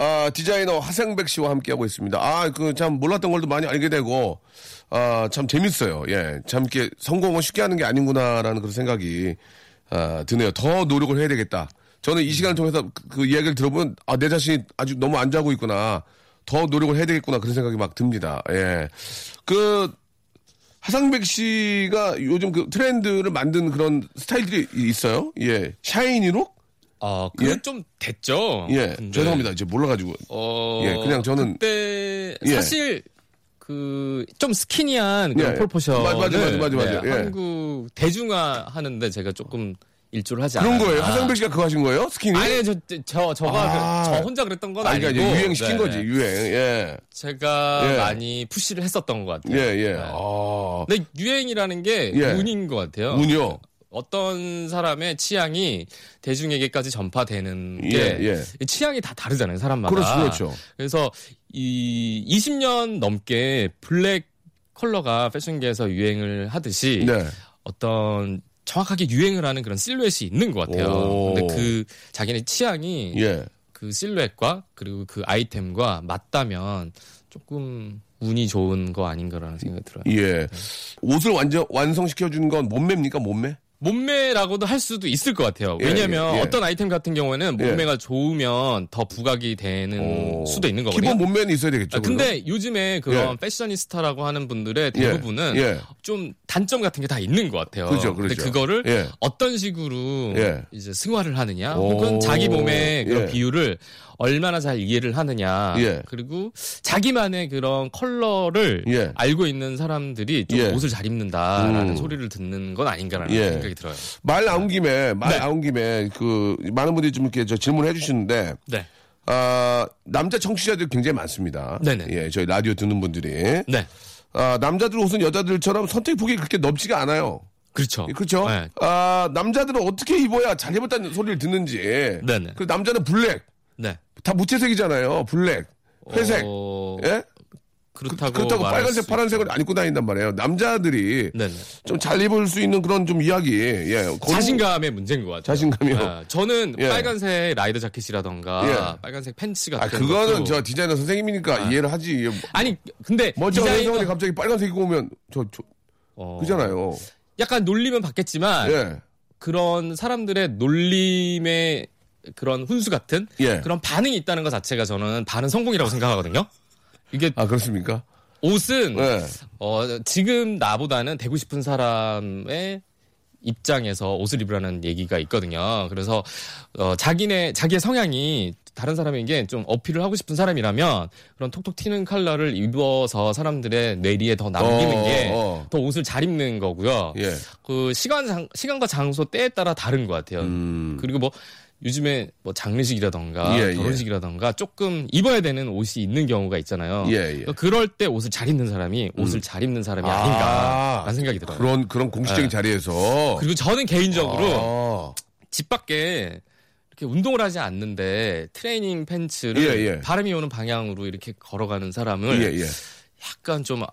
S1: 아, 디자이너 하상백 씨와 함께하고 있습니다. 아, 그 참 몰랐던 것도 많이 알게 되고, 아, 참 재밌어요. 예. 참 이렇게 성공은 쉽게 하는 게 아닌구나라는 그런 생각이, 아, 드네요. 더 노력을 해야 되겠다. 저는 이 시간을 통해서 그, 그 이야기를 들어보면, 아, 내 자신이 아주 너무 안 자고 있구나. 더 노력을 해야 되겠구나. 그런 생각이 막 듭니다. 예. 그, 하상백 씨가 요즘 그 트렌드를 만든 그런 스타일들이 있어요. 예. 샤이니룩?
S3: 아, 그게
S1: 예?
S3: 좀 됐죠.
S1: 예.
S3: 근데,
S1: 죄송합니다. 이제 몰라가지고.
S3: 어,
S1: 예, 그냥 저는-
S3: 그때
S1: 예.
S3: 사실 그좀 스키니한 그런
S1: 예.
S3: 폴포션을
S1: 맞아, 맞아, 맞아, 맞아, 맞아. 예.
S3: 한국 대중화 하는데 제가 조금 일조를 하지
S1: 그런
S3: 않았나.
S1: 거예요. 하상백 씨가 그거 하신 거예요? 스키니?
S3: 아니 저, 저 저가
S1: 아.
S3: 그- 저 혼자 그랬던 건
S1: 아,
S3: 아니고
S1: 그러니까 이제 유행 시킨
S3: 네.
S1: 거지, 유행. 예.
S3: 제가
S1: 예.
S3: 많이 푸시를 했었던 것 같아요.
S1: 예, 예.
S3: 네.
S1: 아.
S3: 근데 유행이라는 게
S1: 예.
S3: 운인 것 같아요.
S1: 운이요?
S3: 어떤 사람의 취향이 대중에게까지 전파되는
S1: 예,
S3: 게
S1: 예.
S3: 취향이 다 다르잖아요, 사람마다.
S1: 그렇죠, 그렇죠.
S3: 그래서 이 20년 넘게 블랙 컬러가 패션계에서 유행을 하듯이
S1: 네.
S3: 어떤 정확하게 유행을 하는 그런 실루엣이 있는 것 같아요.
S1: 오.
S3: 근데 그 자기네 취향이
S1: 예.
S3: 그 실루엣과 그리고 그 아이템과 맞다면 조금 운이 좋은 거 아닌가라는 생각이 들어요.
S1: 예. 옷을 완전 완성시켜 주는 건 몸매입니까, 몸매?
S3: 몸매라고도 할 수도 있을 것 같아요.
S1: 예,
S3: 왜냐하면
S1: 예, 예.
S3: 어떤 아이템 같은 경우에는
S1: 예.
S3: 몸매가 좋으면 더 부각이 되는
S1: 오.
S3: 수도 있는 거거든요.
S1: 기본 몸매는 있어야 되겠죠.
S3: 아, 근데 요즘에 그런
S1: 예.
S3: 패셔니스타라고 하는 분들의
S1: 예,
S3: 대부분은
S1: 예.
S3: 좀 단점 같은 게 다 있는 것 같아요.
S1: 그렇죠,
S3: 근데
S1: 그렇죠.
S3: 그거를
S1: 예.
S3: 어떤 식으로
S1: 예.
S3: 이제 승화를 하느냐,
S1: 오.
S3: 혹은 자기 몸의 그런
S1: 예.
S3: 비율을 얼마나 잘 이해를 하느냐,
S1: 예.
S3: 그리고 자기만의 그런 컬러를
S1: 예.
S3: 알고 있는 사람들이 좀
S1: 예.
S3: 옷을 잘 입는다라는
S1: 음.
S3: 소리를 듣는 건 아닌가라는
S1: 예.
S3: 생각이 들어요.
S1: 말 나온 김에 말
S3: 네.
S1: 나온 김에 그 많은 분들이 좀 이렇게 저 질문해 주시는데
S3: 네.
S1: 아 남자 청취자들이 굉장히 많습니다.
S3: 네네.
S1: 예, 저희 라디오 듣는 분들이
S3: 네.
S1: 아 남자들 옷은 여자들처럼 선택 폭이 그렇게 넓지가 않아요.
S3: 그렇죠.
S1: 그렇죠?
S3: 네.
S1: 아 남자들은 어떻게 입어야 잘 입었다는 소리를 듣는지.
S3: 네네.
S1: 그 남자는 블랙
S3: 네.
S1: 다 무채색이잖아요. 블랙, 회색.
S3: 어,
S1: 예?
S3: 그렇다고,
S1: 그렇다고
S3: 말할
S1: 빨간색,
S3: 수
S1: 파란색을. 안 입고 다닌단 말이에요. 남자들이
S3: 네네.
S1: 좀 잘 입을 수 있는 그런 좀 이야기. 예.
S3: 자신감의 문제인 것 같아요.
S1: 자신감이요?
S3: 아, 저는
S1: 예.
S3: 빨간색 rider jacket이라던가
S1: 예.
S3: 빨간색 팬츠 같은
S1: 아, 그거는
S3: 것도-
S1: 저 디자이너 선생님이니까 이해를 하지.
S3: 아니 근데
S1: 멀쩡한
S3: 디자이너-
S1: 갑자기 빨간색 입고 오면 저, 저
S3: 어,
S1: 그잖아요.
S3: 약간 놀리면 받겠지만
S1: 예.
S3: 그런 사람들의 놀림의 그런 훈수 같은
S1: 예.
S3: 그런 반응이 있다는 것 자체가 저는 반은 성공이라고 생각하거든요. 이게
S1: 아, 그렇습니까?
S3: 옷은
S1: 예.
S3: 어, 지금 나보다는 되고 싶은 사람의 입장에서 옷을 입으라는 얘기가 있거든요. 그래서 어, 자기네 자기의 성향이 다른 사람에게 좀 어필을 하고 싶은 사람이라면 그런 톡톡 튀는 컬러를 입어서 사람들의 뇌리에 더 남기는
S1: 어,
S3: 게
S1: 어.
S3: 더 옷을 잘 입는 거고요.
S1: 예.
S3: 그 시간 장, 시간과 장소 때에 따라 다른 것 같아요.
S1: 음.
S3: 그리고 뭐 요즘에 뭐 장례식이라던가
S1: 예, 예.
S3: 결혼식이라던가 조금 입어야 되는 옷이 있는 경우가 있잖아요.
S1: 예, 예.
S3: 그러니까 그럴 때 옷을 잘 입는 사람이 옷을 잘 입는 사람이
S1: 아,
S3: 아닌가라는 생각이 들어요.
S1: 그런, 그런 공식적인
S3: 네.
S1: 자리에서.
S3: 그리고 저는 개인적으로
S1: 아.
S3: 집 밖에 이렇게 운동을 하지 않는데 트레이닝 팬츠를
S1: 예, 예.
S3: 바람이 오는 방향으로 이렇게 걸어가는 사람을
S1: 예, 예.
S3: 약간 좀 아,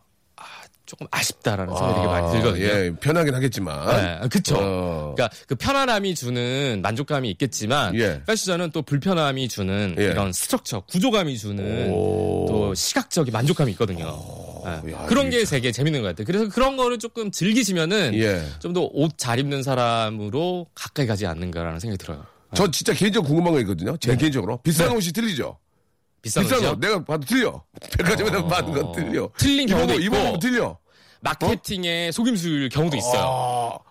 S3: 조금 아쉽다라는 생각이 되게 많이 들거든요.
S1: 예, 편하긴 하겠지만.
S3: 네, 그쵸.
S1: 어.
S3: 그러니까 그 편안함이 주는 만족감이 있겠지만
S1: 예.
S3: 패션은 또 불편함이 주는
S1: 예.
S3: 이런 스트럭처, 구조감이 주는
S1: 오.
S3: 또 시각적인 만족감이 있거든요. 네.
S1: 야,
S3: 그런
S1: 게
S3: 되게 재밌는 것 같아요. 그래서 그런 거를 조금 즐기시면은
S1: 예.
S3: 좀더 옷 잘 입는 사람으로 가까이 가지 않는가라는 생각이 들어요.
S1: 저 진짜 개인적으로 궁금한 거 있거든요. 제
S3: 네.
S1: 개인적으로. 비싼
S3: 네.
S1: 옷이 틀리죠?
S3: 비싼,
S1: 비싼?
S3: 옷.
S1: 내가 봐도 틀려. 백화점에서
S3: 어.
S1: 받은 건 틀려.
S3: 틀린 경우도 있고.
S1: 입어보면 틀려.
S3: 마케팅에 속임수일 경우도 있어요.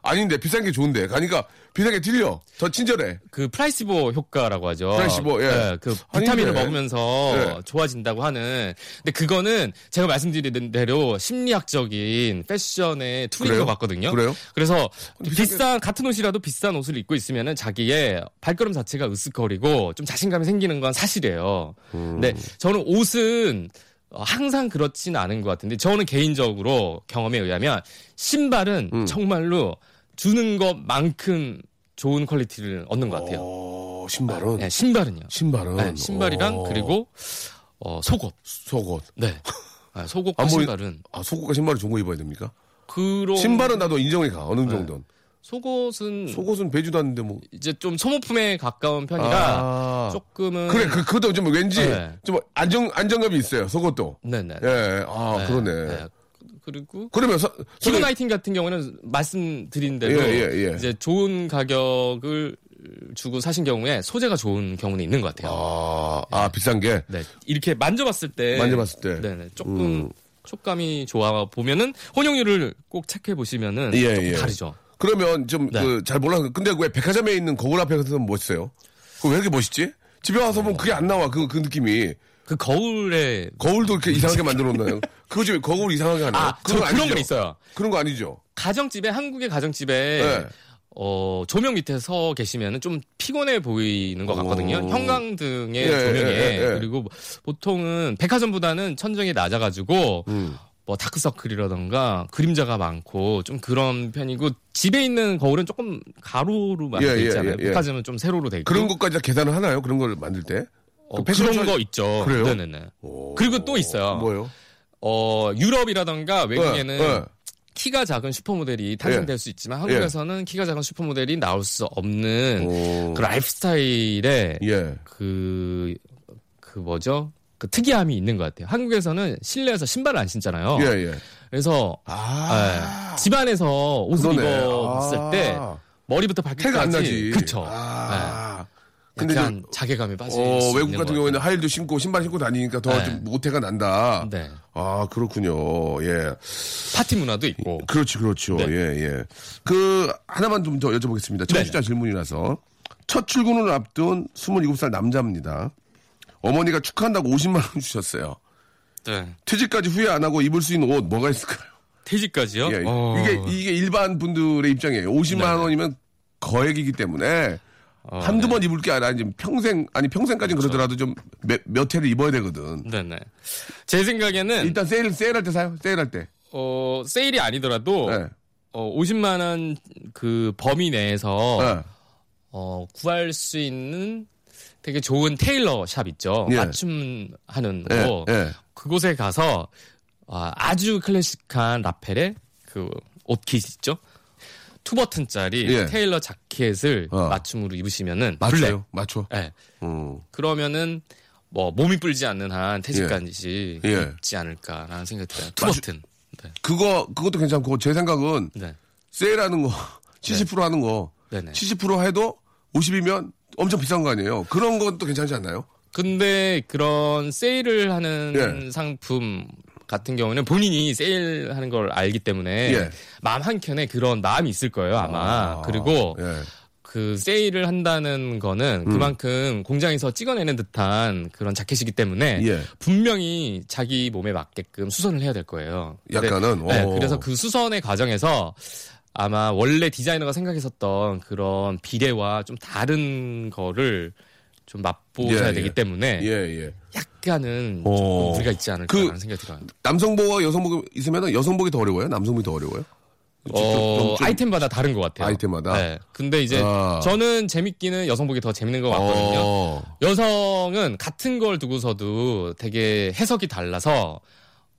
S1: 아, 아닌데 비싼 게 좋은데 가니까 비싼 게 틀려. 더 친절해.
S3: 그 플라시보 효과라고 하죠.
S1: 플라시보, 예.
S3: 네, 그
S1: 아닌데.
S3: 비타민을 먹으면서
S1: 예.
S3: 좋아진다고 하는. 근데 그거는 제가 말씀드린 대로 심리학적인 패션의 tool인 것 같거든요.
S1: 그래요?
S3: 그래서
S1: 비싸게-
S3: 비싼 같은 옷이라도 비싼 옷을 입고 있으면은 자기의 발걸음 자체가 으쓱거리고 좀 자신감이 생기는 건 사실이에요.
S1: 음.
S3: 근데 저는 옷은 어, 항상 그렇지는 않은 것 같은데 저는 개인적으로 경험에 의하면 신발은
S1: 음.
S3: 정말로 주는 것만큼 좋은 quality를 얻는 것 같아요.
S1: 어, 신발은
S3: 네, 신발은요.
S1: 신발은
S3: 네, 신발이랑
S1: 어,
S3: 그리고 어, 속옷.
S1: 속옷.
S3: 네. 네, 속옷과
S1: 아, 뭐,
S3: 신발은
S1: 아 속옷과 신발을 좋은 거 입어야 됩니까?
S3: 그런
S1: 신발은 나도 인정이 가 어느
S3: 네.
S1: 정도는.
S3: 속옷은
S1: 속옷은 뵈지도 않는데 뭐.
S3: 이제 좀 소모품에 가까운 편이라
S1: 아.
S3: 조금은
S1: 그래 그 그것도 좀 왠지
S3: 네.
S1: 좀 안정 안정감이 있어요 속옷도.
S3: 네네.
S1: 예. 아
S3: 네,
S1: 그러네.
S3: 네. 그리고
S1: 그러면 서,
S3: 기본 아이템 같은 경우는 말씀드린 대로
S1: 예, 예, 예.
S3: 이제 좋은 가격을 주고 사신 경우에 소재가 좋은 경우는 있는 것 같아요.
S1: 아, 아 비싼 게
S3: 네. 이렇게 만져봤을 때
S1: 만져봤을 때.
S3: 네네. 조금
S1: 음.
S3: 촉감이 좋아 보면은 혼용률을 꼭 체크해 보시면은
S1: 예,
S3: 조금
S1: 예.
S3: 다르죠.
S1: 그러면 좀
S3: 네.
S1: 그잘 몰라. 근데 왜 백화점에 있는 거울 앞에 가서 멋있어요? 그거 왜 이렇게 멋있지? 집에 와서 보면 그게 안 나와. 그, 그 느낌이.
S3: 그 거울에
S1: 거울도 이렇게 이상하게 만들어 놓나요? 그거 집에 거울 이상하게 하나요?
S3: 아, 저 그런
S1: 아니죠?
S3: 건 있어요.
S1: 그런 거 아니죠?
S3: 가정집에 한국의 가정집에
S1: 네.
S3: 어, 조명 밑에 서 계시면은 좀 피곤해 보이는 것 같거든요.
S1: 오.
S3: 형광등의
S1: 예,
S3: 조명에
S1: 예, 예, 예.
S3: 그리고 보통은 백화점보다는 천정이 낮아가지고
S1: 음.
S3: 뭐 다크서클이라던가 그림자가 많고 좀 그런 편이고 집에 있는 거울은 조금 가로로
S1: 예,
S3: 만돼
S1: 예,
S3: 있잖아요.
S1: 예, 예.
S3: 백화점은 좀 세로로 돼 있고
S1: 그런 것까지 다 계산을 하나요? 그런 걸 만들 때?
S3: 어,
S1: 그 패션
S3: 그런
S1: 초-
S3: 거 있죠.
S1: 그래요?
S3: 네네네.
S1: 오.
S3: 그리고 또 있어요.
S1: 뭐요?
S3: 어 유럽이라던가 외국에는
S1: 예, 예.
S3: 키가 작은 슈퍼모델이 탄생될 수 있지만 한국에서는 키가 작은 슈퍼모델이 나올 수 없는
S1: 오.
S3: 그 life style에
S1: 예.
S3: 그, 그 뭐죠? 그 특이함이 있는 것 같아요. 한국에서는 실내에서 신발을 안 신잖아요.
S1: 예, 예.
S3: 그래서
S1: 아.
S3: 예, 집안에서 옷을
S1: 그러네.
S3: 입었을
S1: 아.
S3: 때 머리부터 발끝까지
S1: 안 나지.
S3: 그쵸.
S1: 아.
S3: 네.
S1: 근데 좀,
S3: 자괴감이 빠질
S1: 어,
S3: 수
S1: 외국 같은
S3: 것
S1: 경우에는 하일도 신고 신발 신고 다니니까 더
S3: 네.
S1: 좀 모태가 난다.
S3: 네.
S1: 아, 그렇군요. 예.
S3: 파티 문화도 있고.
S1: 그렇지, 그렇죠.
S3: 네.
S1: 예, 예. 그, 하나만 좀 더 여쭤보겠습니다. 청취자 질문이라서. 첫 출근을 앞둔 27살 남자입니다. 어머니가 축하한다고 50만 원 주셨어요.
S3: 네.
S1: 퇴직까지 후회 안 하고 입을 수 있는 옷 뭐가 있을까요?
S3: 퇴직까지요?
S1: 예,
S3: 어.
S1: 이게, 이게 일반 분들의 입장이에요. 50만원이면 거액이기 때문에
S3: 어,
S1: 한두
S3: 네.
S1: 번 입을 게 아니라 이제 평생, 아니 평생까지는 그러더라도좀 몇, 몇 회를 입어야 되거든.
S3: 네네. 제 생각에는
S1: 일단 세일, 세일할 때 사요? 세일할 때.
S3: 어, 세일이 아니더라도
S1: 네.
S3: 어, 50만 원 그 범위 내에서
S1: 네.
S3: 어, 구할 수 있는 되게 좋은 테일러 샵 있죠.
S1: 예.
S3: 맞춤 하는
S1: 예,
S3: 거.
S1: 예.
S3: 그곳에 가서 아, 아주 클래식한 라펠의 그 옷킷 있죠. two button짜리
S1: 예.
S3: tailored jacket을
S1: 어.
S3: 맞춤으로 입으시면은.
S1: 맞춰요. 맞춰.
S3: 예.
S1: 음.
S3: 그러면은 뭐 몸이 불지 않는 한 퇴직까지
S1: 예.
S3: 입지 않을까라는 생각이 들어요. two
S1: 맞추-
S3: 버튼. 네.
S1: 그거, 그것도 괜찮고, 제 생각은
S3: 네.
S1: 세일하는 거, 70% 하는 거,
S3: 네네.
S1: 70% 해도 50이면 엄청 비싼 거 아니에요? 그런 것도 괜찮지 않나요?
S3: 근데 그런 세일을 하는
S1: 예.
S3: 상품 같은 경우는 본인이 세일하는 걸 알기 때문에
S1: 예.
S3: 마음 한켠에 그런 마음이 있을 거예요 아마. 그리고
S1: 예.
S3: 그 세일을 한다는 거는 그만큼 공장에서 찍어내는 듯한 그런 자켓이기 때문에
S1: 예.
S3: 분명히 자기 몸에 맞게끔 수선을 해야 될 거예요.
S1: 약간은,
S3: 네,
S1: 오.
S3: 그래서 그 수선의 과정에서 아마 원래 디자이너가 생각했었던 그런 비례와 좀 다른 거를 좀 맛보셔야
S1: 예,
S3: 되기
S1: 예.
S3: 때문에
S1: 예, 예.
S3: 약간은
S1: 오.
S3: 조금 무리가 있지 않을까라는
S1: 그-
S3: 생각이 들어요.
S1: 남성복과 여성복 있으면 여성복이 더 어려워요? 남성복이 더 어려워요?
S3: 어,
S1: 좀- 좀-
S3: 아이템마다 다른 것 같아요.
S1: 아이템마다?
S3: 네. 근데 이제
S1: 아.
S3: 저는 재밌기는 여성복이 더 재밌는 것 같거든요.
S1: 어.
S3: 여성은 같은 걸 두고서도 되게 해석이 달라서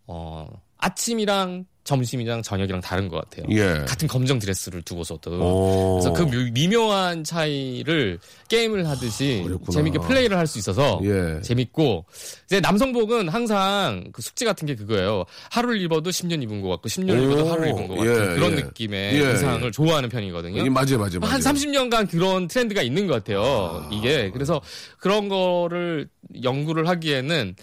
S3: 어, 아침이랑 점심이랑 저녁이랑 다른 것 같아요.
S1: 예.
S3: 같은 검정 드레스를 두고서도.
S1: 오.
S3: 그래서 그 미- 미묘한 차이를 게임을 하듯이
S1: 어렵구나.
S3: 재밌게 플레이를 할 수 있어서
S1: 예.
S3: 재밌고 이제 남성복은 항상 그 숙제 같은 게 그거예요. 하루를 입어도 10년 입은 것 같고 10년
S1: 오.
S3: 입어도 하루를 입은 것 같은
S1: 예,
S3: 그런
S1: 예.
S3: 느낌의
S1: 예,
S3: 의상을
S1: 예.
S3: 좋아하는 편이거든요.
S1: 예, 맞아요, 맞아요, 맞아요.
S3: 한 30년간 그런 트렌드가 있는 것 같아요. 이게 그래서 그런 거를 연구를 하기에는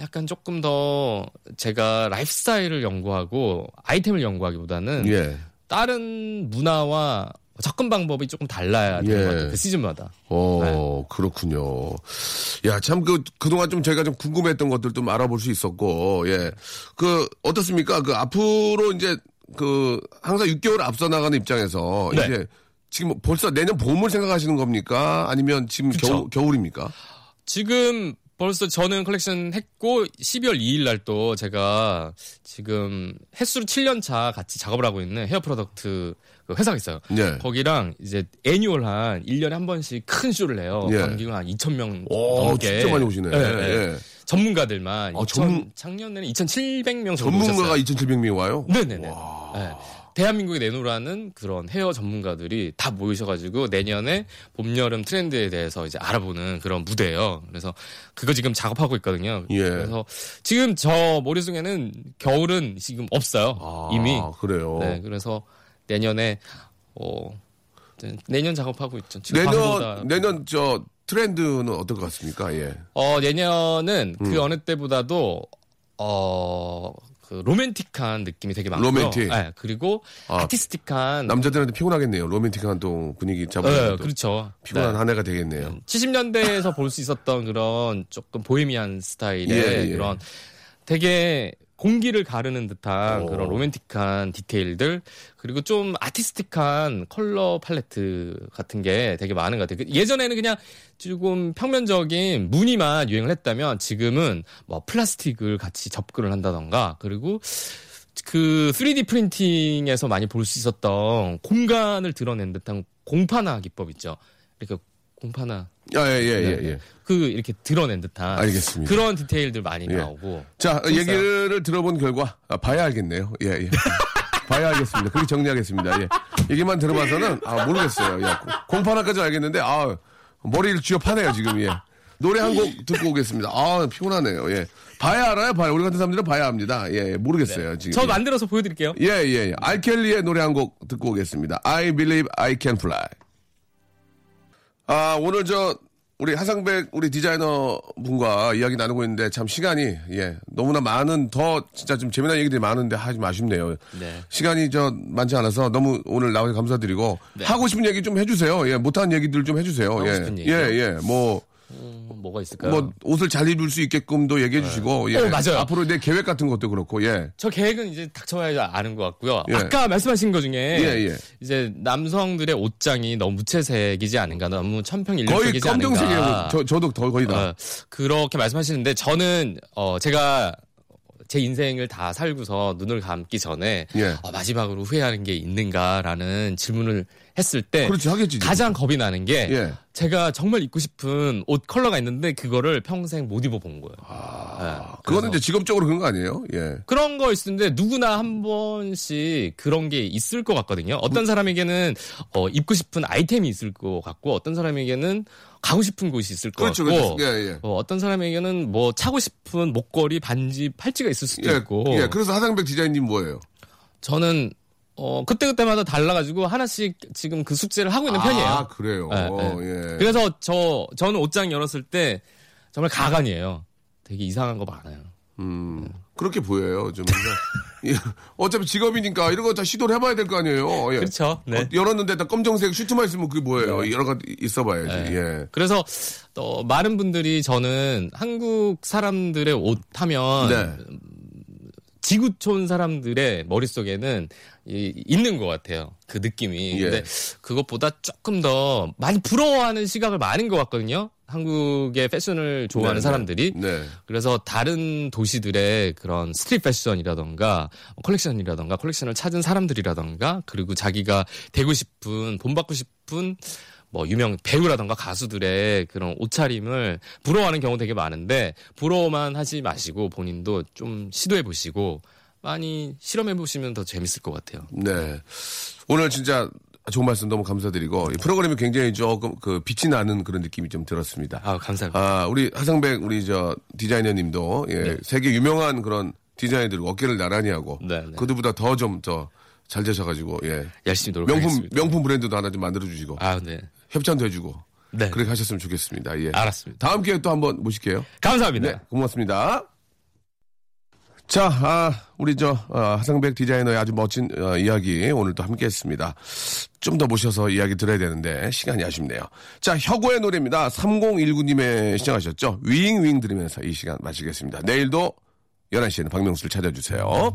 S3: 약간 조금 더 제가 life style을 연구하고 아이템을 연구하기보다는
S1: 예.
S3: 다른 문화와 접근 방법이 조금 달라야 되는
S1: 예.
S3: 것 같아요. 그 시즌마다.
S1: 어,
S3: 네.
S1: 그렇군요. 야, 참, 그, 그동안 좀 제가 좀 궁금했던 것들 좀 알아볼 수 있었고, 예. 그, 어떻습니까? 그, 앞으로 이제, 그, 항상 6개월 앞서 나가는 입장에서,
S3: 네.
S1: 이제, 지금 벌써 내년 봄을 생각하시는 겁니까? 아니면 지금
S3: 그쵸.
S1: 겨울, 겨울입니까?
S3: 지금 벌써 저는 컬렉션 했고 12월 2일 날 또 제가 지금 햇수로 7년 차 같이 작업을 하고 있는 hair product 그 회사가 있어요.
S1: 네.
S3: 거기랑 이제 annual한 1년에 한 번씩 큰 쇼를 해요.
S1: 예.
S3: 관객은 한 2,000명
S1: 오,
S3: 넘게.
S1: 진짜 많이 오시네.
S3: 예, 예.
S1: 예.
S3: 전문가들만
S1: 아,
S3: 2000,
S1: 전문-
S3: 작년에는 2,700명 정도
S1: 전문가가
S3: 오셨어요.
S1: 2,700명이 와요?
S3: 네네네. 네. 대한민국에 내놓으라는 그런 헤어 전문가들이 다 모이셔가지고 내년에 봄, 여름 트렌드에 대해서 이제 알아보는 그런 무대예요. 그래서 그거 지금 작업하고 있거든요.
S1: 예.
S3: 그래서 지금 저 머릿속에는 겨울은 지금 없어요.
S1: 아,
S3: 이미.
S1: 그래요.
S3: 네. 그래서 내년에 어 내년 작업하고 있죠. 지금
S1: 내년, 내년 저 트렌드는 어떨 것 같습니까? 예.
S3: 어, 내년은
S1: 음.
S3: 그 어느 때보다도 어, 그 로맨틱한 느낌이 되게 많고요.
S1: 로맨틱.
S3: 네, 그리고
S1: 아,
S3: 아, 티스틱한
S1: 남자들한테 피곤하겠네요. 로맨틱한 또 분위기
S3: 네,
S1: 잡아야 또
S3: 그렇죠.
S1: 피곤한
S3: 네.
S1: 한 해가 되겠네요.
S3: 70년대에서 볼 수 있었던 그런 조금 보헤미안 스타일의
S1: 예, 예.
S3: 그런 되게 공기를 가르는 듯한
S1: 오.
S3: 그런 로맨틱한 디테일들 그리고 좀 artistic한 color palette 같은 게 되게 많은 것 같아요. 그 예전에는 그냥 조금 평면적인 무늬만 유행을 했다면 지금은 뭐 플라스틱을 같이 접근을 한다던가 그리고 그 3D 프린팅에서 많이 볼 수 있었던 공간을 드러낸 듯한 공파나 기법 있죠. 이렇게 공파나
S1: 아, 예, 예, 예, 예.
S3: 그 이렇게 드러낸 듯한
S1: 알겠습니다.
S3: 그런 디테일들 많이
S1: 예.
S3: 나오고
S1: 자. 얘기를 들어본 결과, 아, 봐야 알겠네요. 예, 예. 봐야 알겠습니다. 그렇게 정리하겠습니다. 예. 얘기만 들어봐서는, 아, 모르겠어요. 예. 공판화까지 알겠는데, 아, 머리를 쥐어 파네요, 지금, 예. 노래 한 곡 듣고 오겠습니다. 아, 피곤하네요. 예. 봐야 알아요, 봐요. 우리 같은 사람들은 봐야 합니다. 예, 모르겠어요, 지금.
S3: 저 만들어서 보여드릴게요.
S1: 예, 예, 예. 알켈리의 노래 한 곡 듣고 오겠습니다. I believe I can fly. 아, 오늘 저, 우리 하상백 우리 디자이너 분과 이야기 나누고 있는데 참 시간이, 예, 너무나 많은 더 진짜 좀 재미난 얘기들이 많은데 하지 아쉽네요.
S3: 네.
S1: 시간이 저 많지 않아서 너무 오늘 나와서 감사드리고 하고 싶은 얘기 좀 해주세요. 예, 못한 얘기들 좀 해주세요.
S3: 네.
S1: 예, 예? 예. 뭐,
S3: 음, 뭐가 있을까요?
S1: 뭐 옷을 잘 입을 수 있게끔도 얘기해 주시고, 예.
S3: 어, 맞아요.
S1: 앞으로 내 계획 같은 것도 그렇고, 예.
S3: 저 계획은 이제 닥쳐봐야 아는 것 같고요.
S1: 예.
S3: 아까 말씀하신 것 중에
S1: 예, 예.
S3: 이제 남성들의 옷장이 너무 무채색이지 않은가, 너무
S1: 거의
S3: 천평일률적이지 않은가.
S1: 검정색이에요. 저, 저도 더 거의 다.
S3: 어, 그렇게 말씀하시는데 저는 어, 제가 제 인생을 다 살고서 눈을 감기 전에
S1: 예.
S3: 어, 마지막으로 후회하는 게 있는가라는 질문을 했을 때
S1: 그렇지, 하겠지.
S3: 가장 겁이 나는 게
S1: 예.
S3: 제가 정말 입고 싶은 옷 컬러가 있는데 그거를 평생 못 입어본 거예요. 예,
S1: 그거는
S3: 그래서
S1: 이제 직업적으로 그런 거 아니에요? 예.
S3: 그런 거 있는데 누구나 한 번씩 그런 게 있을 것 같거든요. 어떤 사람에게는 어, 입고 싶은 아이템이 있을 것 같고 어떤 사람에게는 가고 싶은 곳이 있을 것
S1: 그렇죠,
S3: 같고
S1: 그렇죠. 예, 예.
S3: 어, 떤 사람에게는 뭐 차고 싶은 목걸이, 반지, 팔찌가 있을 수도
S1: 예,
S3: 있고
S1: 예. 그래서 하상백 디자인님 뭐예요?
S3: 저는 어, 그때그때마다 달라가지고 하나씩 지금 그 숙제를 하고 있는 편이에요.
S1: 아, 그래요.
S3: 예,
S1: 예.
S3: 그래서 저 저는 옷장 열었을 때 정말 가관이에요. 되게 이상한 거 많아요.
S1: 음, 그렇게 보여요, 좀. 예. 어차피 직업이니까 이런 거 다 시도를 해봐야 될 거 아니에요. 예.
S3: 그렇죠. 네.
S1: 어, 열었는데 다 검정색 슈트만 있으면 그게 뭐예요? 여러 가지 있어봐야지. 예.
S3: 그래서 또 많은 분들이 저는 한국 사람들의 옷 하면
S1: 네.
S3: 지구촌 사람들의 머릿속에는 이, 있는 것 같아요. 그 느낌이.
S1: 예.
S3: 근데 그것보다 조금 더 많이 부러워하는 시각을 많은 것 같거든요. 한국의 패션을 좋아하는
S1: 네,
S3: 사람들이.
S1: 네.
S3: 그래서 다른 도시들의 그런 스트릿 패션이라던가 컬렉션이라던가 컬렉션을 찾은 사람들이라던가 그리고 자기가 되고 싶은 본받고 싶은 뭐 유명 배우라던가 가수들의 그런 옷차림을 부러워하는 경우 되게 많은데 부러워만 하지 마시고 본인도 좀 시도해 보시고 많이 실험해 보시면 더 재밌을 것 같아요.
S1: 네. 오늘 진짜 좋은 말씀 너무 감사드리고 이 프로그램이 굉장히 조금 그 빛이 나는 그런 느낌이 좀 들었습니다.
S3: 아 감사합니다.
S1: 아, 우리 하상백 우리 저 디자이너님도 예,
S3: 네.
S1: 세계 유명한 그런 디자이너들 어깨를 나란히 하고
S3: 네, 네.
S1: 그들보다 더 좀 더 잘 되셔가지고 예.
S3: 열심히
S1: 명품
S3: 노력하겠습니다.
S1: 명품 브랜드도 하나 좀 만들어 주시고
S3: 아 네.
S1: 협찬도 해주고
S3: 네.
S1: 그렇게 하셨으면 좋겠습니다. 예.
S3: 알았습니다.
S1: 다음 기회에 또 한번 모실게요.
S3: 감사합니다.
S1: 네, 고맙습니다. 자, 아, 우리 저 어, 하상백 디자이너의 아주 멋진 어, 이야기 오늘 또 함께했습니다. 좀 더 모셔서 이야기 들어야 되는데 시간이 아쉽네요. 자, 혁오의 노래입니다. 3019님의 시청하셨죠? 윙윙 들으면서 이 시간 마치겠습니다. 내일도 11시에는 박명수를 찾아주세요.